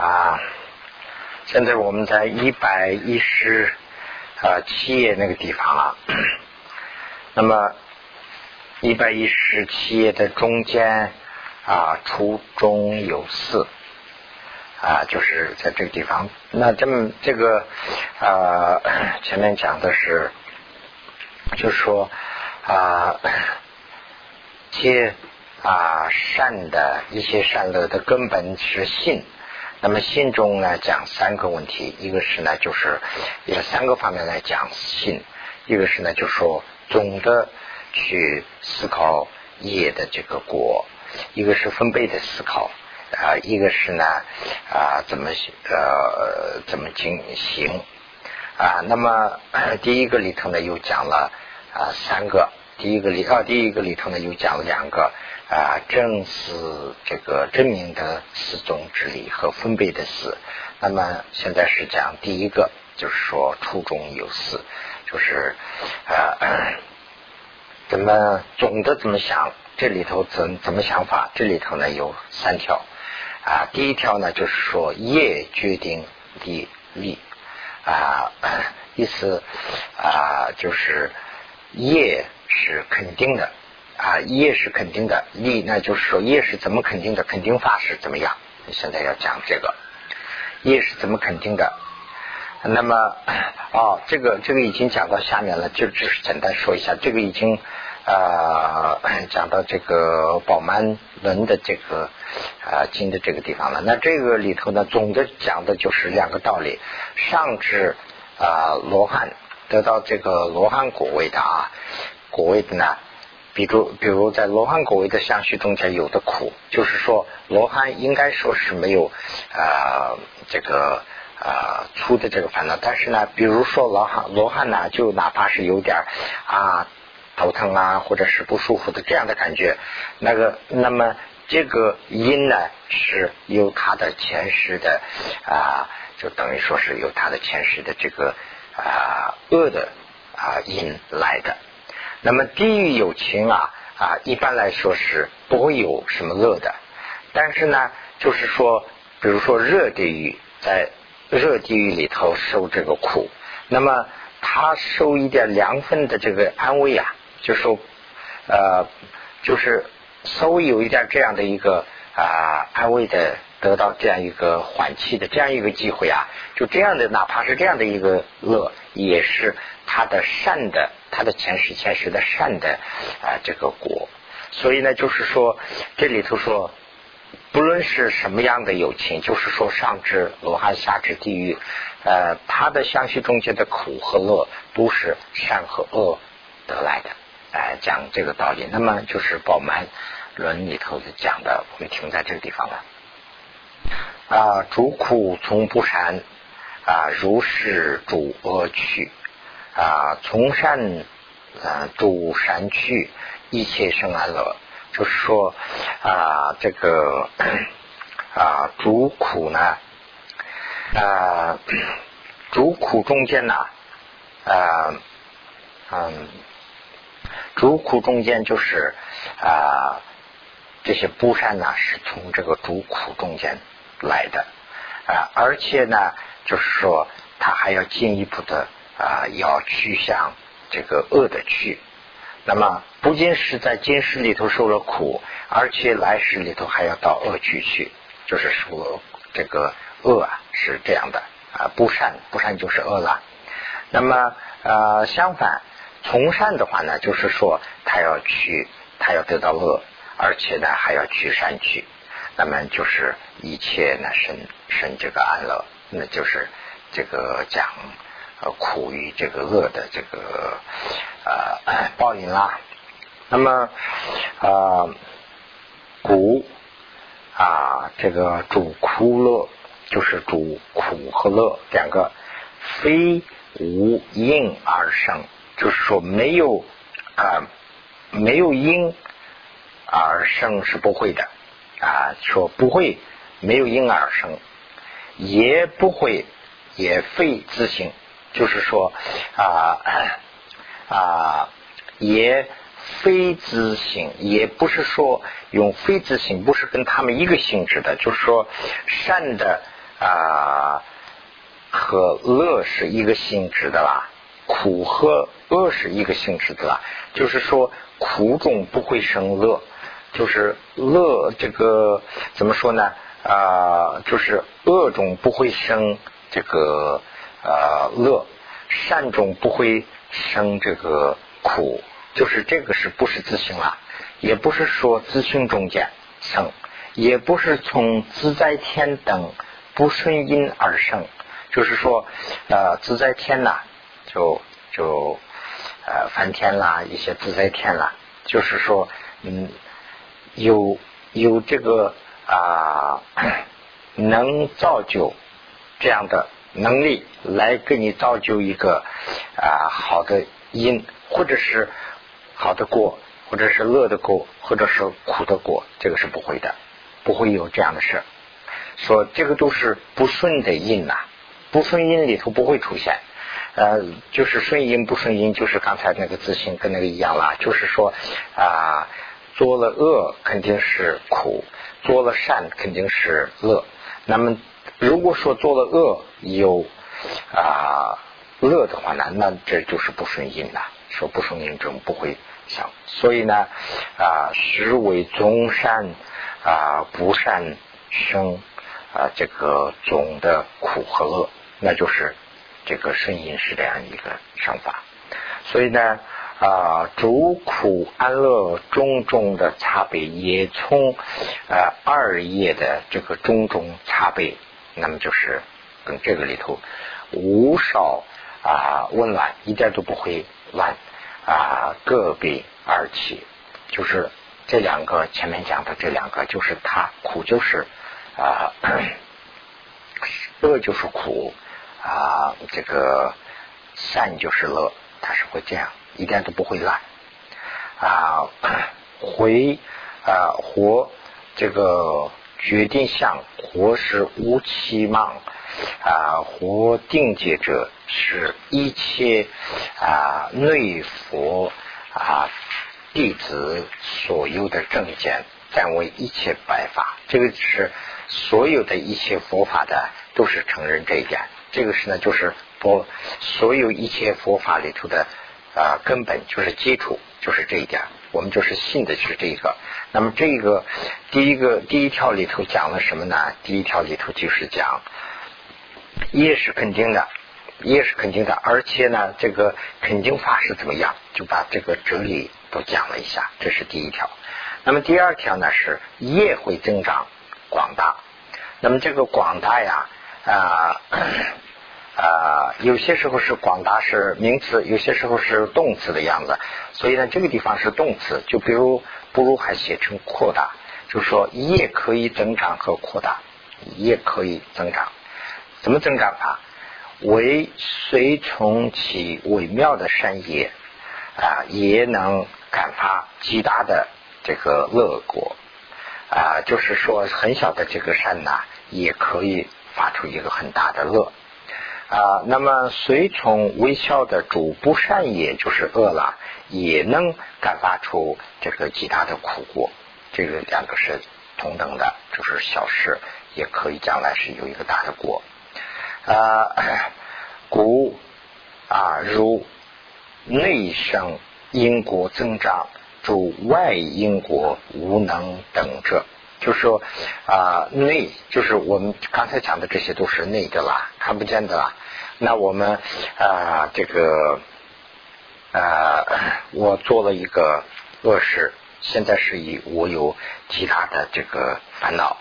啊，现在我们在一百一十啊七页那个地方啊，那么一百一十七页的中间啊，初中有四啊，就是在这个地方。那这么这个啊，前面讲的是，就是说啊，接。啊，善的一些善乐的根本是信。那么信中呢，讲三个问题，一个是呢，就是有三个方面来讲信；一个是呢，就说总的去思考业的这个果；一个是分贝的思考啊；一个是呢啊，怎么呃怎么进行啊？那么 第一个里头呢，又讲了啊三个；第一个里啊，第一个里头呢，又讲了两个。啊，正是这个真名的四种之理和分别的四。那么现在是讲第一个，就是说初中有四，就是呃，怎么总的怎么想？这里头怎怎么想法？这里头呢有三条啊。第一条呢就是说业决定力力啊，意思啊就是业是肯定的。啊，业是肯定的，利那就是说业是怎么肯定的？肯定法是怎么样？现在要讲这个业是怎么肯定的？那么哦，这个这个已经讲到下面了，就只是简单说一下，这个已经呃 讲到这个宝曼轮的这个啊经的这个地方了。那这个里头呢，总的讲的就是两个道理：上至啊罗汉得到这个罗汉果位的啊果位的呢。比如，比如在罗汉果位的相续中间有的苦，就是说罗汉应该说是没有啊这个啊粗的这个烦恼，但是呢，比如说罗汉罗汉呢，就哪怕是有点啊头疼啊，或者是不舒服的这样的感觉，那个那么这个因呢是由他的前世的啊，就等于说是由他的前世的这个啊恶的啊因来的。那么地狱有情啊啊，一般来说是不会有什么乐的。但是呢，就是说，比如说热地狱，在热地狱里头受这个苦，那么他受一点凉分的这个安慰啊，就说呃，就是稍微有一点这样的一个啊安慰的，得到这样一个缓气的这样一个机会啊，就这样的，哪怕是这样的一个乐，也是他的善的。他的前世前世的善的啊这个果，所以呢，就是说这里头说，不论是什么样的友情，就是说上至罗汉，下至地狱，呃，他的相续中间的苦和乐都是善和恶得来的，哎，讲这个道理。那么就是宝满论里头讲的，我们停在这个地方了。啊，主苦从不善啊，如是主恶趣。啊，从善啊，主善去，一切生安乐。就是说啊，这个啊，主苦呢，啊，主苦中间呢，啊，嗯，主苦中间就是啊，这些不善呢，是从这个主苦中间来的啊，而且呢，就是说，他还要进一步的。啊，要去向这个恶的去，那么不仅是在今世里头受了苦，而且来世里头还要到恶趣去，就是说这个恶啊是这样的啊，不善不善就是恶了。那么呃相反，从善的话呢，就是说他要去，他要得到恶，而且呢还要去善去，那么就是一切呢生生这个安乐，那就是这个讲。呃，苦于这个恶的这个呃报应啦。那么啊，苦啊，这个主苦乐就是主苦和乐两个，非无因而生，就是说没有啊没有因而生是不会的啊，说不会没有因而生，也不会也非自性。就是说啊啊，也非自性，也不是说用非自性，不是跟他们一个性质的。就是说善的啊和乐是一个性质的啦，苦和恶是一个性质的啦，就是说苦中不会生乐，就是乐这个怎么说呢？啊，就是恶中不会生这个呃乐，善中不会生这个苦，就是这个是不是自性了？也不是说自性中间生，也不是从自在天等不顺因而生，就是说呃自在天呐，就就呃梵天啦，一些自在天啦，就是说嗯有有这个。啊，能造就这样的能力来给你造就一个啊好的因，或者是好的果，或者是乐的果，或者是苦的果，这个是不会的，不会有这样的事。说这个都是不顺的因呐，不顺因里头不会出现。呃，就是顺因不顺因，就是刚才那个自信跟那个一样啦，就是说啊，做了恶肯定是苦。做了善肯定是乐，那么如果说做了恶有啊乐的话呢，那这就是不顺因了。说不顺因中不会想，所以呢啊实为总善啊不善生啊这个总的苦和乐，那就是这个顺因是这样一个想法。所以呢。啊，主苦安乐种种的差别，也从呃二业的这个种种差别，那么就是跟这个里头无少啊温暖，一点都不会乱啊个别而起，就是这两个前面讲的这两个，就是它苦就是啊 乐就是苦啊，这个善就是乐，它是会这样。一点都不会烂啊！回啊活这个决定相活是无期望啊活定解者是一切啊内佛啊弟子所有的正见占为一切白法，这个是所有的一切佛法的都是承认这一点。这个是呢，就是佛所有一切佛法里头的。啊，根本就是基础，就是这一点，我们就是信的是这个。那么这个第一个第一条里头讲了什么呢？第一条里头就是讲业是肯定的，业是肯定的，而且呢，这个肯定法是怎么样？就把这个哲理都讲了一下，这是第一条。那么第二条呢是业会增长广大。那么这个广大呀啊。啊，有些时候是广大是名词，有些时候是动词的样子，所以呢，这个地方是动词。就比如不如还写成扩大，就是说业可以增长和扩大，业可以增长，怎么增长法？为随从其微妙的善业啊，也能感发极大的这个乐果啊，就是说很小的这个善呐，也可以发出一个很大的乐。啊，那么随从微笑的主不善，也就是恶了，也能感发出这个极大的苦果。这个两个是同等的，就是小事也可以将来是有一个大的果。啊，故啊如内生因果增长，主外因果无能等者。就是说啊，内就是我们刚才讲的这些都是内的啦，看不见的啦。那我们啊，这个啊，我做了一个恶事，现在是以我有其他的这个烦恼。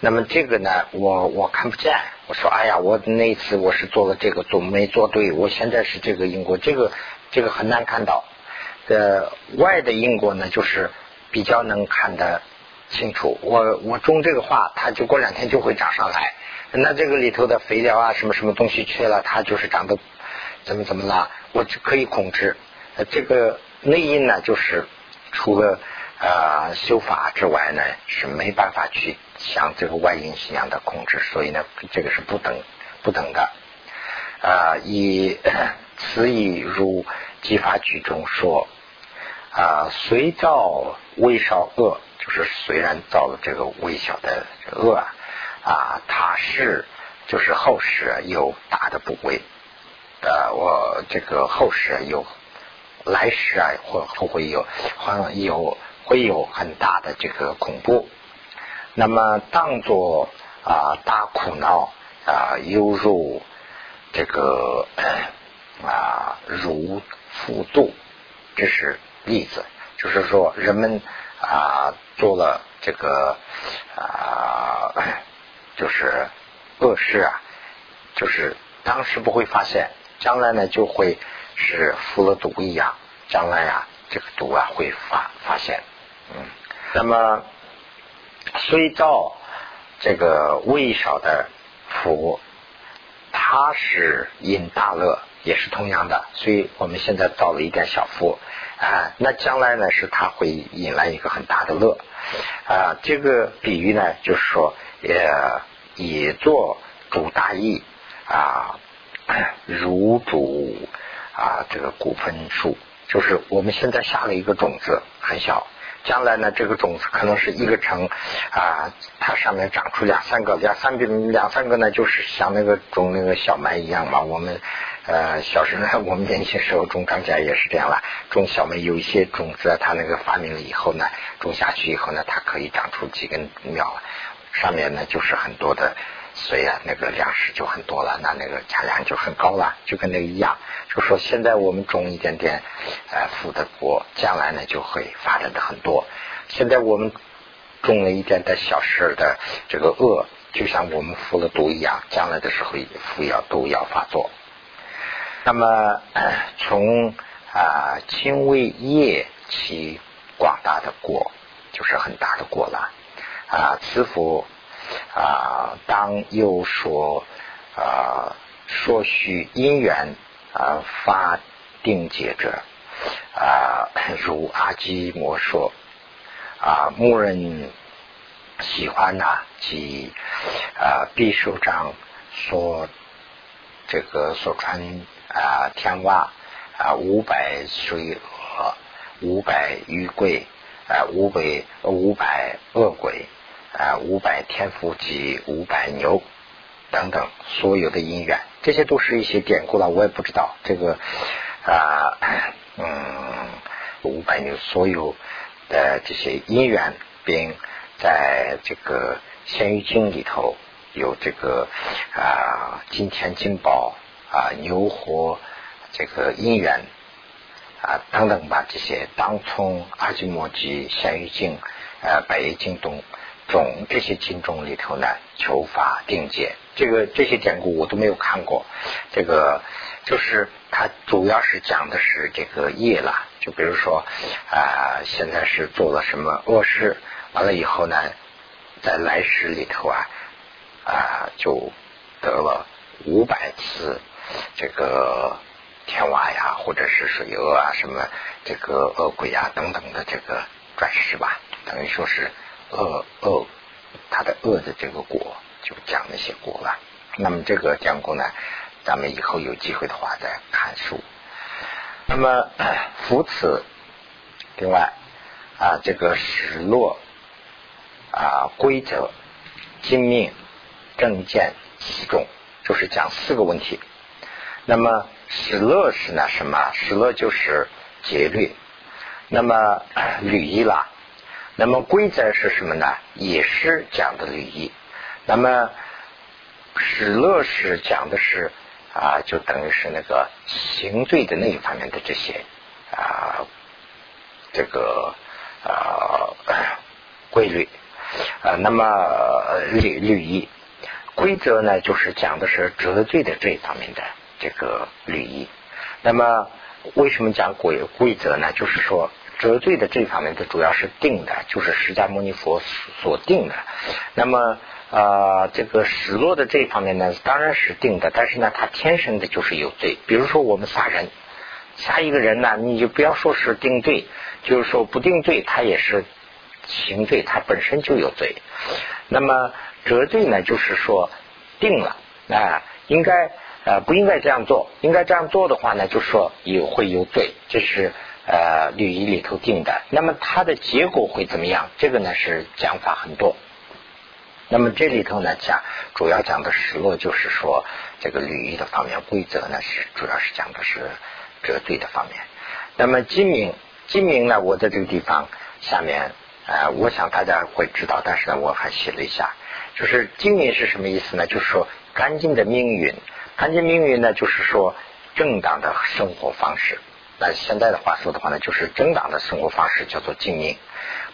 那么这个呢，我我看不见。我说，哎呀，我那次我是做了这个，总没做对？我现在是这个因果，这个这个很难看到。的外的因果呢，就是比较能看得。清楚，我我种这个花，它就过两天就会长上来。那这个里头的肥料啊，什么什么东西缺了，它就是长得怎么怎么了，我就可以控制。这个内因呢，就是除了啊修法之外呢，是没办法去想这个外因信仰的控制，所以呢，这个是不等不等的。啊，以 此以如激发句中说啊，随造微少恶。就是虽然造了这个微小的恶啊，它是就是后世有大的部位，呃，我这个后世有来世啊，会会会有，会有会有很大的这个恐怖。那么当做啊大苦恼啊，犹如这个啊如复度，这是例子，就是说人们啊做了这个啊就是恶事啊，就是当时不会发现，将来呢就会是服了毒一样，将来啊这个毒啊会发发现，嗯，那么。虽造这个微少的福，它是引大乐，也是同样的。所以我们现在造了一点小福啊，那将来呢是它会引来一个很大的乐啊。这个比喻呢，就是说也也做主大义啊，如主啊这个股分数，就是我们现在下了一个种子，很小。将来呢，这个种子可能是一个城啊，它上面长出两三个、两三个、两三个呢，就是像那个种那个小麦一样嘛。我们呃小时候，我们年轻时候种庄稼也是这样了，种小麦有一些种子，它那个发明了以后呢，种下去以后呢，它可以长出几根苗，上面呢就是很多的。所以啊，那个粮食就很多了，那那个产量就很高了，就跟那个一样。就说现在我们种一点点，呃，富的果，将来呢就会发展的很多。现在我们种了一点点小事的这个恶，就像我们服了毒一样，将来的时候服药都要发作。那么从啊轻微业起广大的果，就是很大的果了啊，慈福。啊，当又说啊，说许因缘啊发定解者啊，如阿基摩说啊，牧人喜欢呐，即啊，毕首长所这个所传啊，天蛙啊，五百水鹅，五百鱼贵啊，五百五百恶鬼。啊，五百天福及五百牛等等，所有的因缘，这些都是一些典故了。我也不知道这个啊，嗯，五百牛所有的这些因缘，并在这个《仙鱼经》里头有这个啊，金钱金宝啊，牛活这个姻缘啊等等吧，这些当从阿基摩吉《仙鱼经》呃，《百叶经》东。种这些经中里头呢，求法定解，这个这些典故我都没有看过。这个就是它主要是讲的是这个业啦，就比如说啊，现在是做了什么恶事，完了以后呢，在来世里头啊啊，就得了五百次这个天蛙呀，或者是水鳄啊，什么这个恶鬼啊等等的这个转世吧，等于说是。恶恶，他的恶的这个果，就讲那些果了。那么这个讲过呢，咱们以后有机会的话再看书。那么扶持，另外啊，这个史落啊规则、精命、正见、四种，就是讲四个问题。那么史乐是呢什么？史乐就是节律。那么吕一啦。那么规则是什么呢？也是讲的礼仪。那么史乐是讲的是啊，就等于是那个行罪的那一方面的这些啊，这个啊规律啊。那么律律仪规则呢，就是讲的是折罪的这一方面的这个律仪。那么为什么讲规规则呢？就是说。折罪的这方面，它主要是定的，就是释迦牟尼佛所定的。那么，呃，这个失落的这一方面呢，当然是定的，但是呢，它天生的就是有罪。比如说，我们杀人，杀一个人呢，你就不要说是定罪，就是说不定罪，他也是行罪，他本身就有罪。那么折罪呢，就是说定了啊，应该呃不应该这样做，应该这样做的话呢，就说有会有罪，这是。呃，律仪里头定的，那么它的结果会怎么样？这个呢是讲法很多。那么这里头呢讲主要讲的实落就是说这个履仪的方面，规则呢是主要是讲的是折罪的方面。那么精明精明呢，我在这个地方下面呃，我想大家会知道，但是呢我还写了一下，就是精明是什么意思呢？就是说干净的命运，干净命运呢就是说正党的生活方式。那现在的话说的话呢，就是正党的生活方式叫做精明。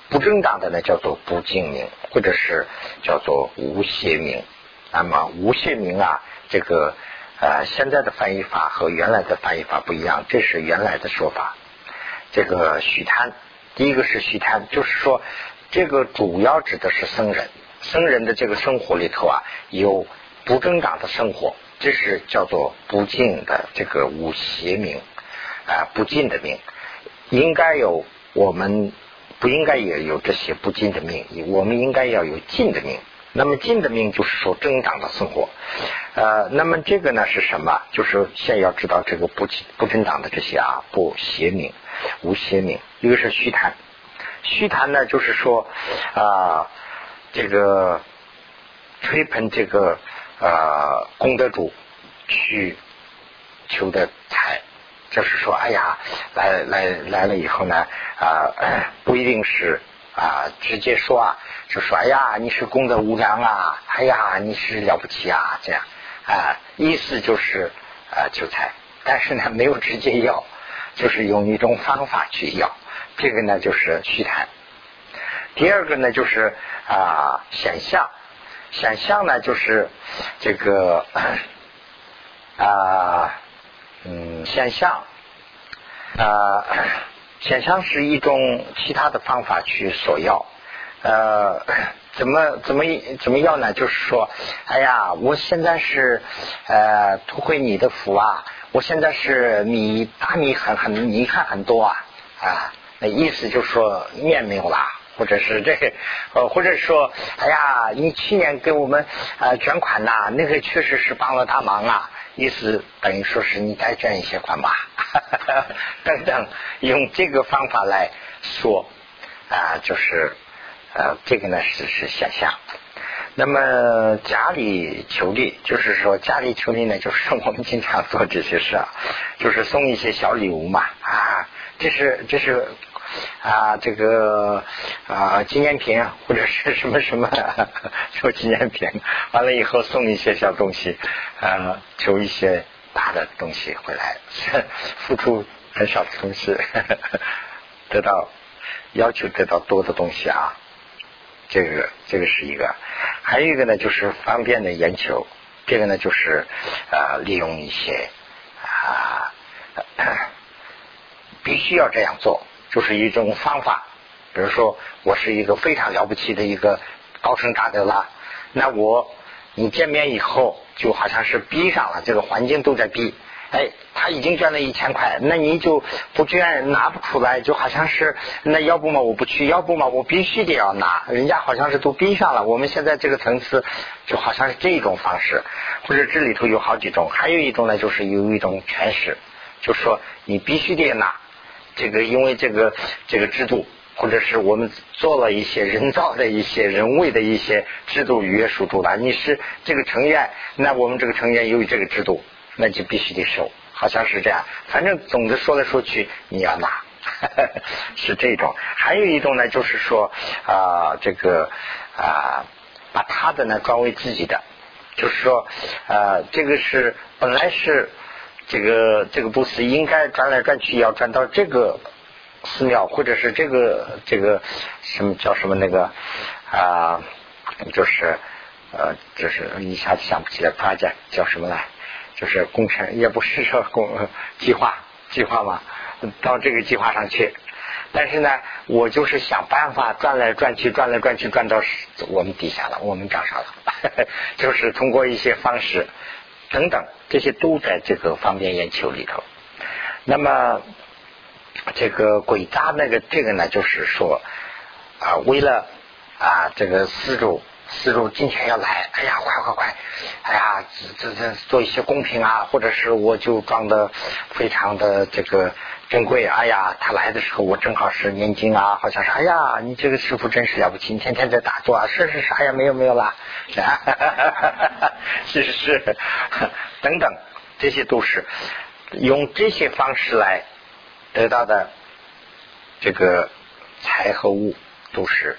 不正当的呢，叫做不精明，或者是叫做无邪明。那么无邪明啊，这个呃现在的翻译法和原来的翻译法不一样，这是原来的说法。这个虚贪，第一个是虚贪，就是说这个主要指的是僧人，僧人的这个生活里头啊，有不正当的生活，这是叫做不净的这个无邪明啊，不净的命，应该有我们。不应该也有这些不尽的命，我们应该要有尽的命。那么尽的命就是说正当的生活。呃，那么这个呢是什么？就是先要知道这个不不正当的这些啊，不邪名、无邪名。一个是虚谈，虚谈呢就是说啊，这个吹捧这个呃功德主去求的财。就是说，哎呀，来来来了以后呢，啊，不一定是啊，直接说啊，就说，哎呀，你是功德无量啊，哎呀，你是了不起啊，这样啊，意思就是啊求财，但是呢，没有直接要，就是用一种方法去要，这个呢就是虚谈。第二个呢就是啊显象，显象呢就是这个 啊。嗯，显象啊，显象是一种其他的方法去索要，呃，怎么怎么怎么要呢？就是说，哎呀，我现在是呃，图会你的福啊，我现在是米大米很很米看很多啊啊，那意思就是说面没有了，或者是这呃，或者说，哎呀，你去年给我们呃捐款呐，那个确实是帮了大忙啊。意思等于说是你再捐一些款吧，等等，用这个方法来说啊，就是呃，这个呢是是想象。那么家里求利，就是说家里求利呢，就是 我们经常做这些事啊，就是送一些小礼物嘛啊，这是这是。啊，这个啊纪念品或者是什么什么做纪念品，完了以后送一些小东西，呃，求一些大的东西回来，付出很少的东西，得到要求得到多的东西啊，这个这个是一个，还有一个呢就是方便的眼球，这个呢就是啊利用一些啊 必须要这样做。就是一种方法，比如说我是一个非常了不起的一个高僧大德了，那我你见面以后就好像是逼上了，这个环境都在逼，哎，他已经捐了一千块，那你就不捐拿不出来，就好像是那要不嘛我不去，要不嘛我必须得要拿，人家好像是都逼上了，我们现在这个层次就好像是这种方式，或者这里头有好几种，还有一种呢就是有一种权势，就说你必须得拿。这个因为这个这个制度，或者是我们做了一些人造的一些人为的一些制度约束住了。你是这个成员，那我们这个成员由于这个制度，那就必须得收，好像是这样。反正总的说来说去，你要拿，是这种。还有一种呢，就是说啊，这个啊，把他的呢转为自己的，就是说啊，这个是本来是。这个这个布施应该转来转去，要转到这个寺庙，或者是这个这个什么叫什么那个啊，就是呃，就是一下子想不起来，project 叫什么来，就是工程，也不是说工计划计划嘛，到这个计划上去。但是呢，我就是想办法转来转去，转来转去，转到我们底下了，我们掌上了，就是通过一些方式。等等，这些都在这个方便眼球里头。那么，这个鬼扎那个这个呢，就是说啊，为了啊这个施主施主今天要来，哎呀，快快快，哎呀，这这这做一些公平啊，或者是我就装的非常的这个珍贵，哎呀，他来的时候我正好是念经啊，好像是，哎呀，你这个师傅真是了不起，你天天在打坐啊，是是是，哎呀，没有没有啦，是是是，等等，这些都是用这些方式来得到的这个财和物，都是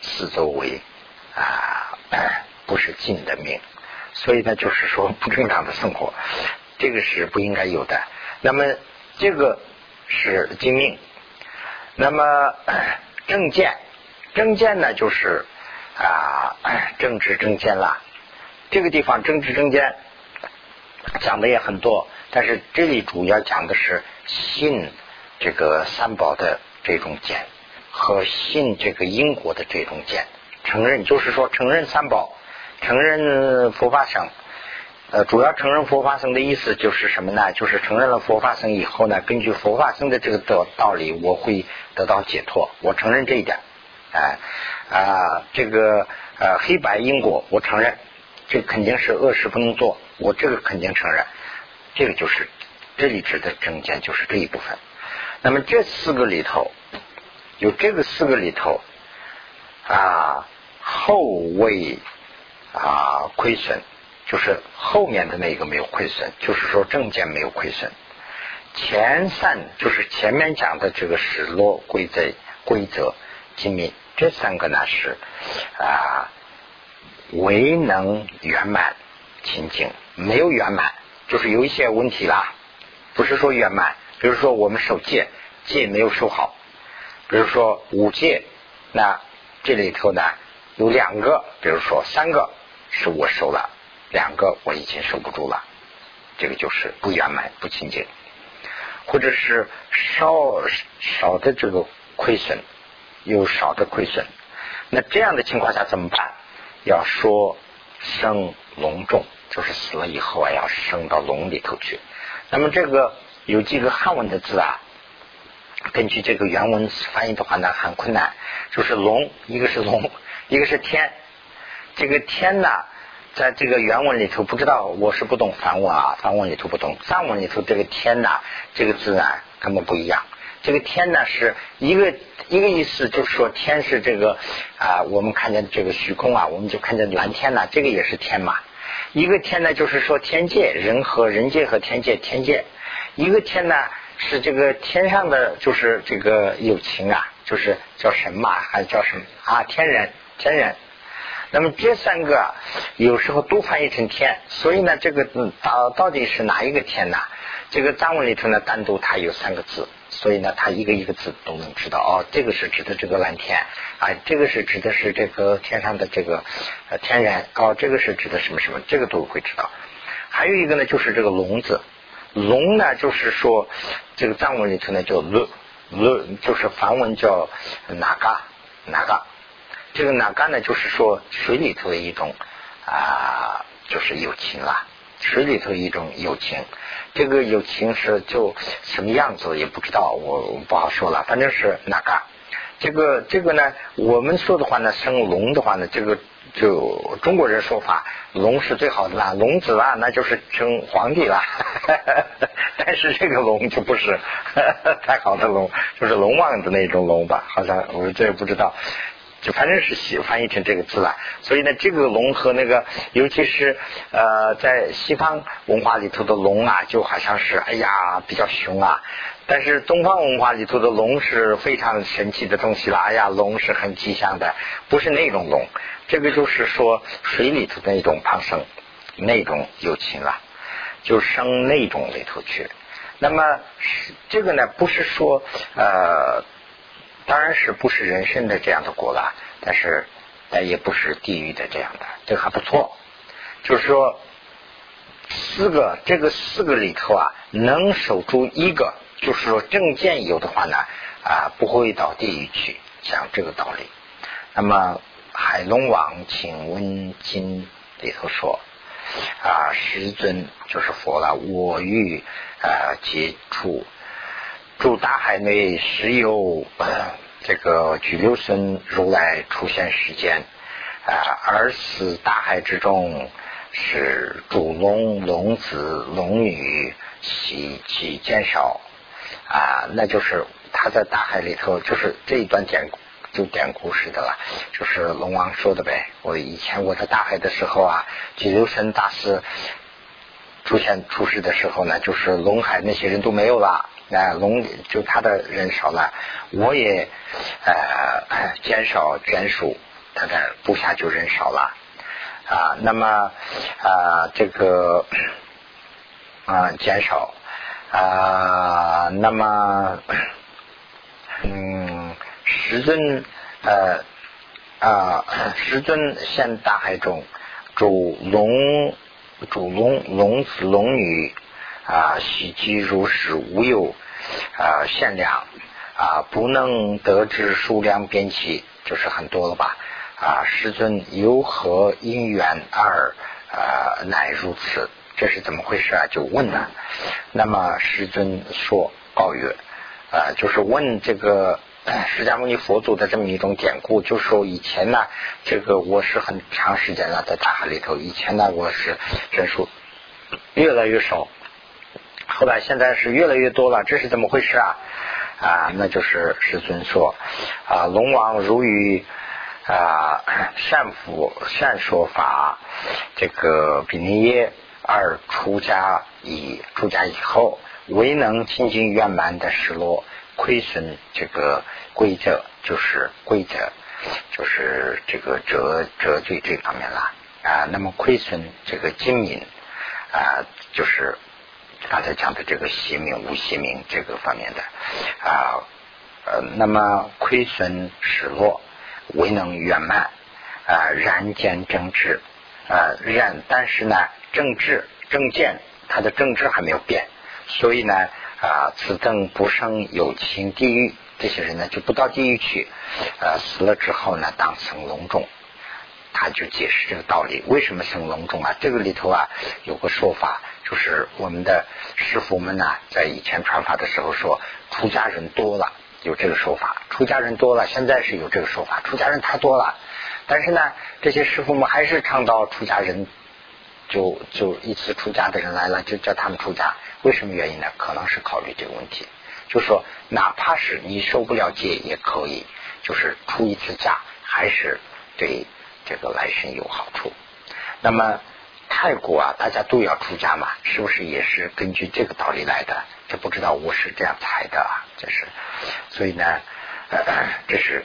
四周围啊，不是尽的命，所以呢，就是说不正常的生活，这个是不应该有的。那么。这个是精命，那么正见，正见呢就是啊政治正见啦。这个地方政治正见讲的也很多，但是这里主要讲的是信这个三宝的这种见和信这个因果的这种见，承认就是说承认三宝，承认佛法僧。呃，主要承认佛法僧的意思就是什么呢？就是承认了佛法僧以后呢，根据佛法僧的这个道道理，我会得到解脱。我承认这一点，哎啊，这个呃黑白因果我承认，这肯定是恶事不能做，我这个肯定承认。这个就是这里指的正见，就是这一部分。那么这四个里头，有这个四个里头啊，后位啊亏损。就是后面的那个没有亏损，就是说证件没有亏损。前三就是前面讲的这个史落规则、规则、机密这三个呢是啊，未能圆满清净，没有圆满，就是有一些问题啦，不是说圆满。比如说我们守戒，戒没有守好；比如说五戒，那这里头呢有两个，比如说三个是我收了。两个我已经收不住了，这个就是不圆满、不清净，或者是少少的这个亏损，有少的亏损。那这样的情况下怎么办？要说生隆重，就是死了以后啊，要升到龙里头去。那么这个有几个汉文的字啊，根据这个原文翻译的话呢，很困难。就是龙，一个是龙，一个是天。这个天呢？在这个原文里头，不知道我是不懂梵文啊，梵文里头不懂。藏文里头这个天呐，这个字啊根本不一样。这个天呢是一个一个意思，就是说天是这个啊，我们看见这个虚空啊，我们就看见蓝天呐，这个也是天嘛。一个天呢，就是说天界人和人界和天界天界。一个天呢是这个天上的，就是这个有情啊，就是叫神马，还是叫什么啊？天人，天人。那么这三个有时候都翻译成天，所以呢，这个到到底是哪一个天呢？这个藏文里头呢，单独它有三个字，所以呢，它一个一个字都能知道哦。这个是指的这个蓝天啊，这个是指的是这个天上的这个天然哦，这个是指的什么什么，这个都会知道。还有一个呢，就是这个龙子，龙呢，就是说这个藏文里头呢叫乐乐，就是梵文叫哪嘎哪嘎。这个哪干呢？就是说水里头的一种啊，就是友情啦。水里头一种友情，这个友情是就什么样子也不知道，我不好说了。反正是哪干。这个这个呢，我们说的话呢，生龙的话呢，这个就中国人说法，龙是最好的啦，龙子啦，那就是称皇帝啦。但是这个龙就不是 太好的龙，就是龙王的那种龙吧？好像我这也不知道。就反正是西翻译成这个字了，所以呢，这个龙和那个，尤其是呃，在西方文化里头的龙啊，就好像是哎呀比较凶啊。但是东方文化里头的龙是非常神奇的东西了，哎呀，龙是很吉祥的，不是那种龙，这个就是说水里头的那种旁生，那种友情了，就生那种里头去。那么这个呢，不是说呃。当然是不是人生的这样的果了，但是但也不是地狱的这样的，这还不错。就是说四个这个四个里头啊，能守住一个，就是说正见有的话呢啊，不会到地狱去，讲这个道理。那么海龙王请问经里头说啊，师尊就是佛了，我欲啊接触。住大海内时有这个居留僧如来出现时间啊，而此大海之中是主龙龙子龙女喜其减少啊，那就是他在大海里头，就是这一段典就典故似的了，就是龙王说的呗。我以前我在大海的时候啊，吉留神大师出现出事的时候呢，就是龙海那些人都没有了，那龙就他的人少了，我也呃减少眷属，他的部下就人少了啊。那么啊这个啊减少啊，那么嗯。师尊呃啊，师尊现大海中主龙主龙龙子龙女啊，喜极如是无有啊限量啊，不能得知数量边期，就是很多了吧啊？师尊由何因缘而啊乃如此？这是怎么回事啊？就问了。那么师尊说告曰啊，就是问这个。释迦牟尼佛祖的这么一种典故，就说以前呢，这个我是很长时间了，在大海里头。以前呢，我是人数越来越少，后来现在是越来越多了，这是怎么回事啊？啊，那就是师尊说啊，龙王如于啊善福善说法，这个比尼耶而出家以出家以后，未能清净圆满的失落。亏损这个规则就是规则，就是这个折折罪这方面了啊。那么亏损这个精明啊，就是刚才讲的这个邪命无邪命这个方面的啊呃，那么亏损失落未能圆满啊，然见正治啊，然但是呢，正治正见他的正治还没有变，所以呢。啊，此等不生有情地狱，这些人呢就不到地狱去。呃，死了之后呢，当成龙种。他就解释这个道理，为什么生龙种啊？这个里头啊有个说法，就是我们的师傅们呢，在以前传法的时候说，出家人多了，有这个说法。出家人多了，现在是有这个说法，出家人太多了。但是呢，这些师傅们还是倡导出家人。就就一次出家的人来了，就叫他们出家。为什么原因呢？可能是考虑这个问题，就说哪怕是你受不了戒也可以，就是出一次家还是对这个来生有好处。那么泰国啊，大家都要出家嘛，是不是也是根据这个道理来的？这不知道我是这样猜的啊，这是。所以呢，呃这是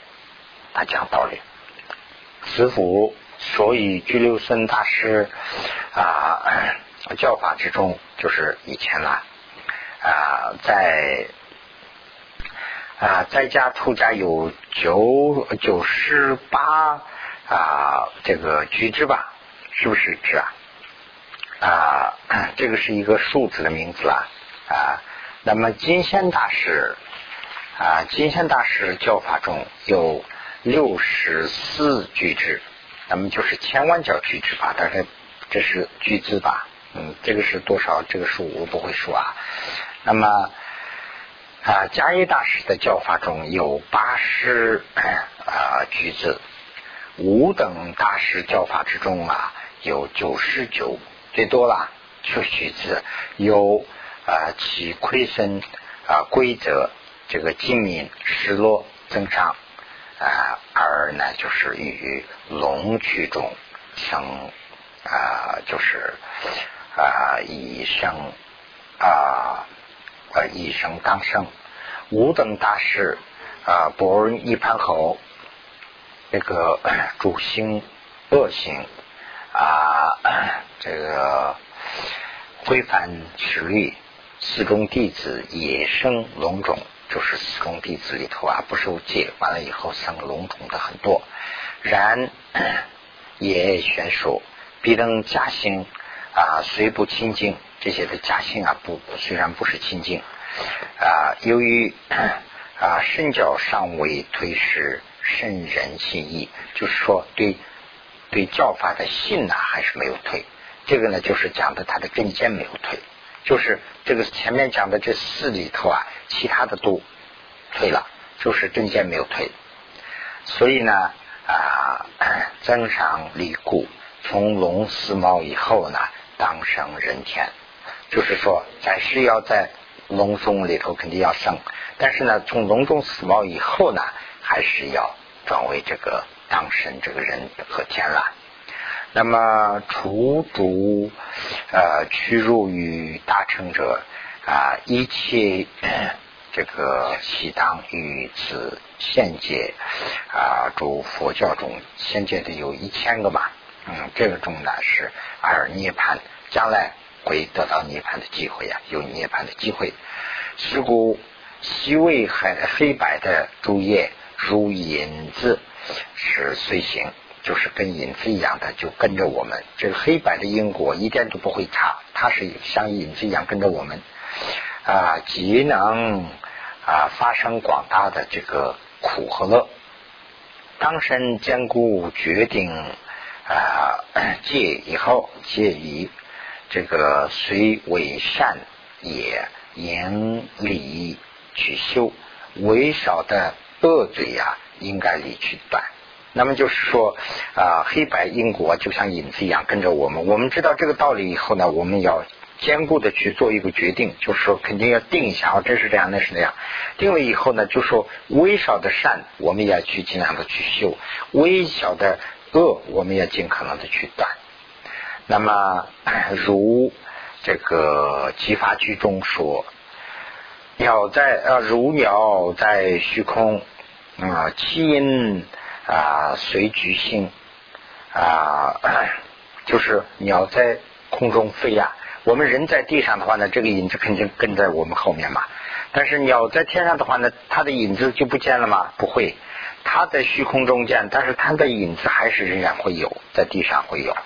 他讲道理。师傅。所以居留孙大师啊教法之中，就是以前啦啊在啊在家出家有九九十八啊这个居之吧，是不是指啊啊 这个是一个数字的名字啦啊。那么金仙大师啊金仙大师教法中有六十四句之。那么就是千万角句子吧，但是这是句子吧，嗯，这个是多少？这个数我不会说啊。那么啊，迦叶大师的教法中有八十啊句子，五等大师教法之中啊有九十九，最多了就句子有啊其亏损啊规则这个精明失落增长。啊，而呢，就是与龙曲中生啊，就是啊，一生啊，呃，一生当生。五等大师啊，博人一盘后，这个 主星恶行啊，这个规范持律，四中弟子野生龙种。就是四众弟子里头啊，不受戒，完了以后生龙种的很多。然也宣说，必登假性啊，虽不清净，这些的假性啊，不虽然不是清净啊，由于啊身教尚未退失，甚人心意，就是说对对教法的信呢，还是没有退。这个呢，就是讲的他的正见没有退。就是这个前面讲的这四里头啊，其他的都退了，就是正见没有退。所以呢啊，增上立故，从龙四毛以后呢，当生人天。就是说，暂时要在隆中里头肯定要生，但是呢，从龙中死亡以后呢，还是要转为这个当身这个人和天了。那么除诸呃屈辱于大成者啊，一切这个喜当于此现界啊，诸佛教中现界的有一千个吧，嗯，这个中呢是而涅盘，将来会得到涅盘的机会呀，有涅盘的机会。是故西为黑黑白的诸业如影子是随行。就是跟影子一样的，就跟着我们。这个黑白的因果一点都不会差，它是像影子一样跟着我们啊，即能啊发生广大的这个苦和乐。当身坚固决定啊 戒以后，戒于这个虽为善也严理去修，为少的恶罪呀，应该离去断。那么就是说，啊，黑白因果就像影子一样跟着我们。我们知道这个道理以后呢，我们要坚固的去做一个决定，就是说肯定要定一下，哦，这是这样，那是那样。定了以后呢，就说微小的善，我们也要去尽量的去修；微小的恶，我们也尽可能的去断。那么 如这个《激发句》中说，鸟在呃如鸟在虚空啊，其因。啊，随举行啊，就是鸟在空中飞呀。我们人在地上的话呢，这个影子肯定跟在我们后面嘛。但是鸟在天上的话呢，它的影子就不见了吗？不会，它在虚空中见，但是它的影子还是仍然会有，在地上会有。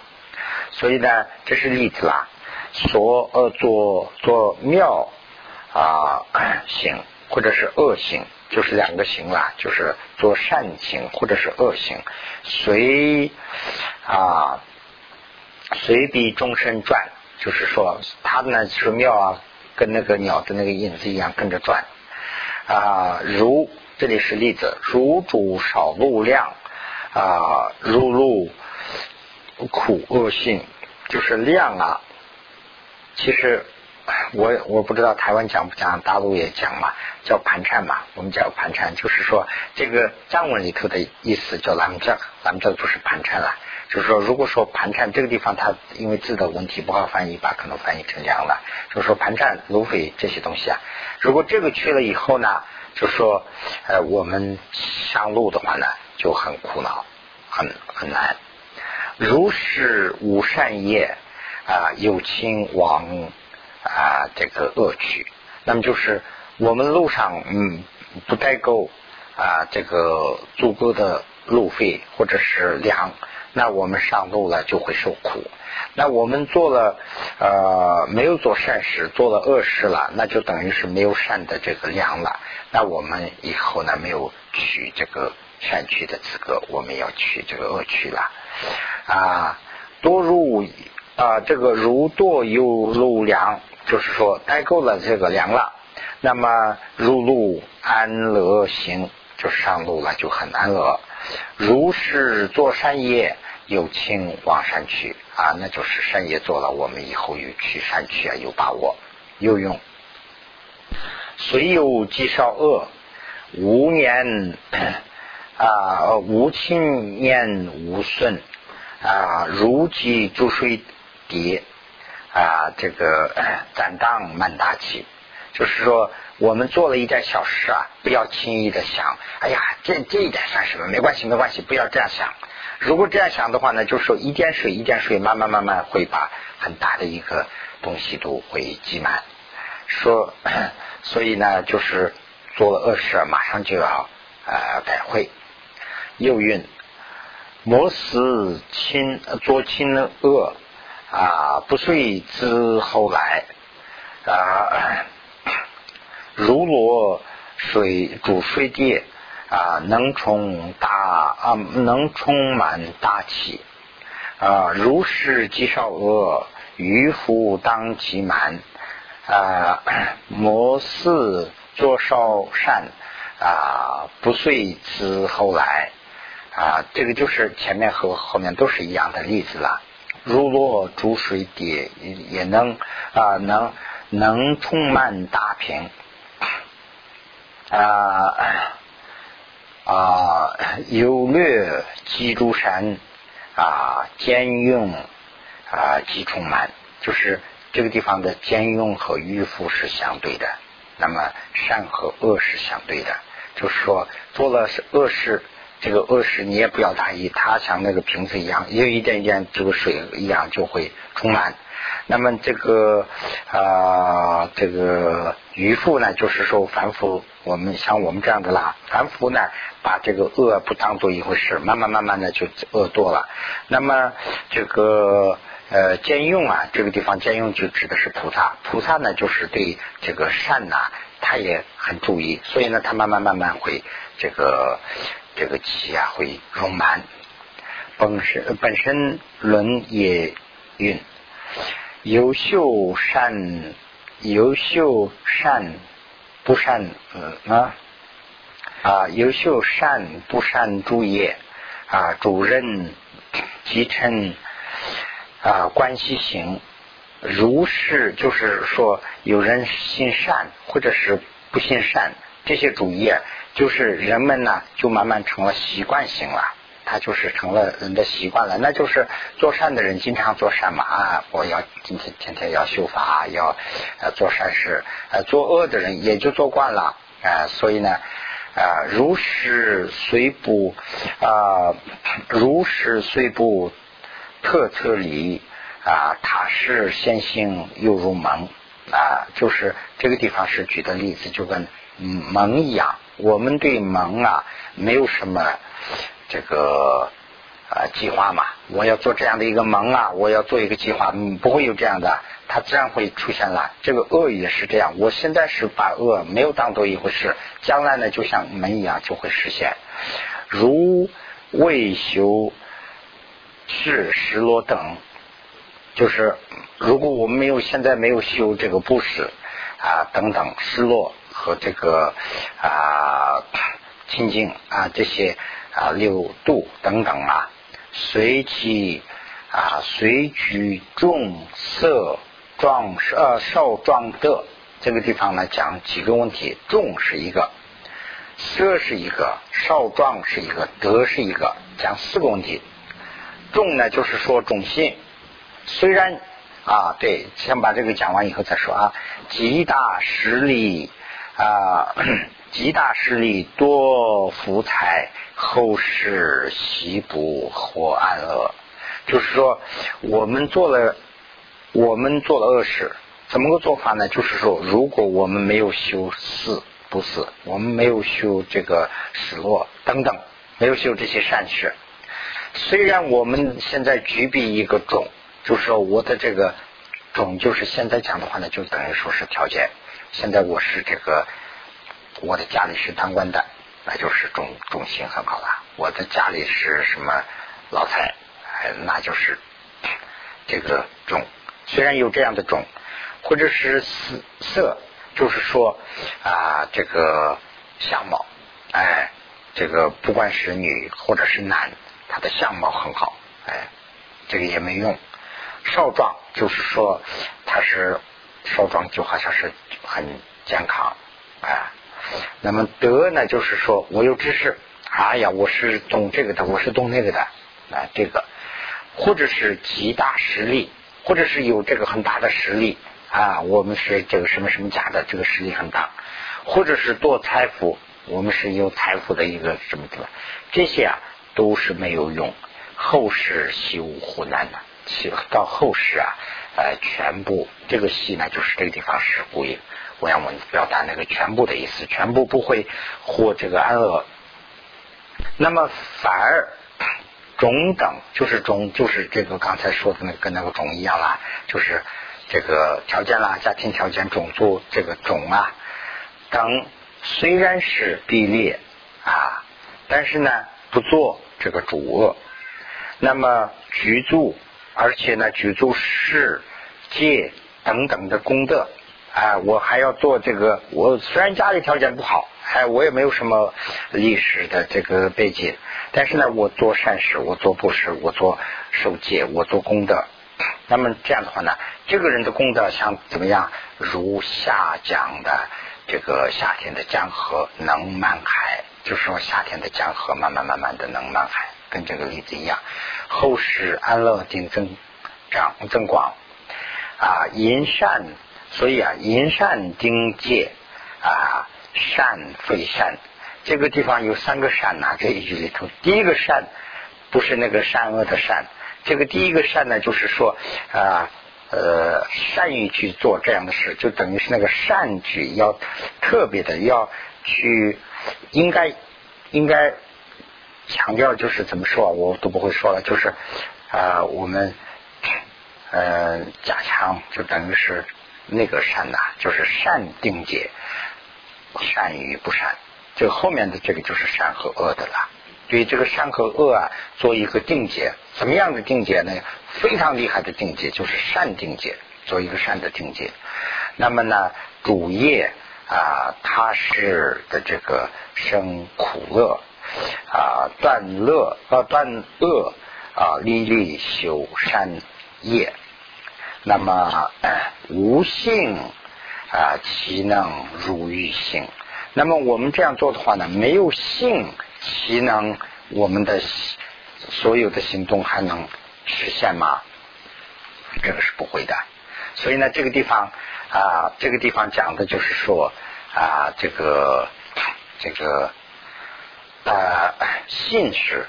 所以呢，这是例子啦。所呃，做做妙啊行，或者是恶行。就是两个行了，就是做善行或者是恶行，随啊随比终身转，就是说它呢是庙啊，跟那个鸟的那个影子一样跟着转啊。如这里是例子，如主少露量啊，如露苦恶性，就是量啊，其实。我我不知道台湾讲不讲，大陆也讲嘛，叫盘缠嘛，我们叫盘缠，就是说这个藏文里头的意思叫咱们这，咱们这就是盘缠了。就是说，如果说盘缠这个地方，它因为字的问题不好翻译吧，可能翻译成这样了。就是说盘缠、芦苇这些东西啊，如果这个去了以后呢，就说呃我们上路的话呢就很苦恼，很很难。如是无善业啊，有亲往。啊，这个恶趣，那么就是我们路上嗯不代购啊，这个足够的路费或者是粮，那我们上路了就会受苦。那我们做了呃没有做善事，做了恶事了，那就等于是没有善的这个粮了。那我们以后呢没有取这个善趣的资格，我们要取这个恶趣了啊。多入啊，这个如堕有路粮。就是说，待够了这个凉了，那么入路安乐行，就上路了，就很安乐。如是做善业，有情往善去啊，那就是善业做了，我们以后有去善去啊，有把握，有用。虽有极少恶，无年啊，无亲年无顺啊，如饥逐水跌。啊，这个担当蛮大气，就是说，我们做了一件小事啊，不要轻易的想，哎呀，这这一点算什么？没关系，没关系，不要这样想。如果这样想的话呢，就是说一点水一点水，慢慢慢慢会把很大的一个东西都会积满。说，所以呢，就是做了恶事，马上就要呃改会。又运，莫使亲做亲恶。啊，不遂之后来啊，如罗水主水地啊，能充大啊，能充满大气啊，如是积少恶，于夫当其满啊，摩似作少善啊，不遂之后来啊，这个就是前面和后面都是一样的例子了。如落逐水底，也能啊能能充满大平啊啊，优略积诸山啊，兼用啊，即充满，就是这个地方的兼用和迂腐是相对的，那么善和恶是相对的，就是说做了恶事。这个恶事你也不要大意，它像那个瓶子一样，有一点点这个水一样就会充满。那么这个啊，这个渔夫呢，就是说凡夫，我们像我们这样的啦，凡夫呢，把这个恶不当做一回事，慢慢慢慢的就恶多了。那么这个呃兼用啊，这个地方兼用就指的是菩萨，菩萨呢就是对这个善呐，他也很注意，所以呢，他慢慢慢慢会这个。这个气啊会充满，本身本身轮也运，优秀善优秀善不善呃啊？啊优秀善不善诸业。啊主任集成啊关系行，如是就是说有人信善或者是不信善。这些主义。就是人们呢，就慢慢成了习惯性了，他就是成了人的习惯了。那就是做善的人经常做善嘛啊，我要今天天天要修法，要呃做善事。呃，作恶的人也就做惯了啊，所以呢啊，如是虽不啊，如是虽不特特离啊，他是先行又如门啊，就是这个地方是举的例子，就跟门一样。我们对门啊没有什么这个啊计划嘛，我要做这样的一个门啊，我要做一个计划，不会有这样的，它自然会出现了。这个恶也是这样，我现在是把恶没有当做一回事，将来呢就像门一样就会实现。如未修是失落等，就是如果我们没有现在没有修这个布施啊等等失落。和这个啊清净啊这些啊六度等等啊，随其啊随举重色壮呃少壮的这个地方呢讲几个问题，重是一个，色是一个，少壮是一个，德是一个，讲四个问题。重呢就是说重心，虽然啊对，先把这个讲完以后再说啊，极大实力。啊，极大势力多福财，后世习不或安乐。就是说，我们做了，我们做了恶事，怎么个做法呢？就是说，如果我们没有修四不四，我们没有修这个失落等等，没有修这些善事，虽然我们现在具备一个种，就是说我的这个种，就是现在讲的话呢，就等于说是条件。现在我是这个，我的家里是当官的，那就是种种心很好了。我的家里是什么老财，那就是这个种。虽然有这样的种，或者是色色，就是说啊，这个相貌，哎，这个不管是女或者是男，他的相貌很好，哎，这个也没用。少壮就是说他是。少壮就好像是很健康啊，那么德呢，就是说我有知识，哎呀，我是懂这个的，我是懂那个的啊，这个。或者是极大实力，或者是有这个很大的实力啊，我们是这个什么什么家的，这个实力很大，或者是多财富，我们是有财富的一个什么的，这些啊都是没有用，后世习无苦难的，到后世啊。呃，全部这个戏呢，就是这个地方是故意我要我表达那个全部的意思，全部不会获这个安乐。那么反而中等就是中，就是这个刚才说的那个跟那个种一样啦，就是这个条件啦，家庭条件、种族这个种啊等，虽然是比列啊，但是呢不做这个主恶，那么居住。而且呢，举足世戒等等的功德，哎，我还要做这个。我虽然家里条件不好，哎，我也没有什么历史的这个背景，但是呢，我做善事，我做布施，我做受戒，我做功德，那么这样的话呢，这个人的功德像怎么样？如下讲的这个夏天的江河能满海，就是说夏天的江河慢慢慢慢的能满海，跟这个例子一样。后世安乐定增长增广啊，银善，所以啊，银善丁界啊，善非善，这个地方有三个善呐，这一句里头，第一个善不是那个善恶的善。这个第一个善呢，就是说啊呃，善于去做这样的事，就等于是那个善举要特别的要去，应该应该强调就是怎么说，我都不会说了，就是啊我们呃加强，就等于是那个善呐，就是善定解，善与不善，这后面的这个就是善和恶的了。对这个善和恶啊，做一个定解，怎么样的定解呢？非常厉害的定解，就是善定解，做一个善的定解。那么呢，主业啊，它是的这个生苦乐啊，断乐啊，断恶啊，利利修善业。那么无性啊，其能如欲性？那么我们这样做的话呢，没有性。岂能我们的所有的行动还能实现吗？这个是不会的。所以呢，这个地方啊，这个地方讲的就是说啊，这个这个啊，信是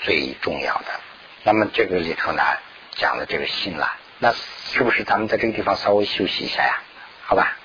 最重要的。那么这个里头呢，讲了这个信了，那是不是咱们在这个地方稍微休息一下呀？好吧。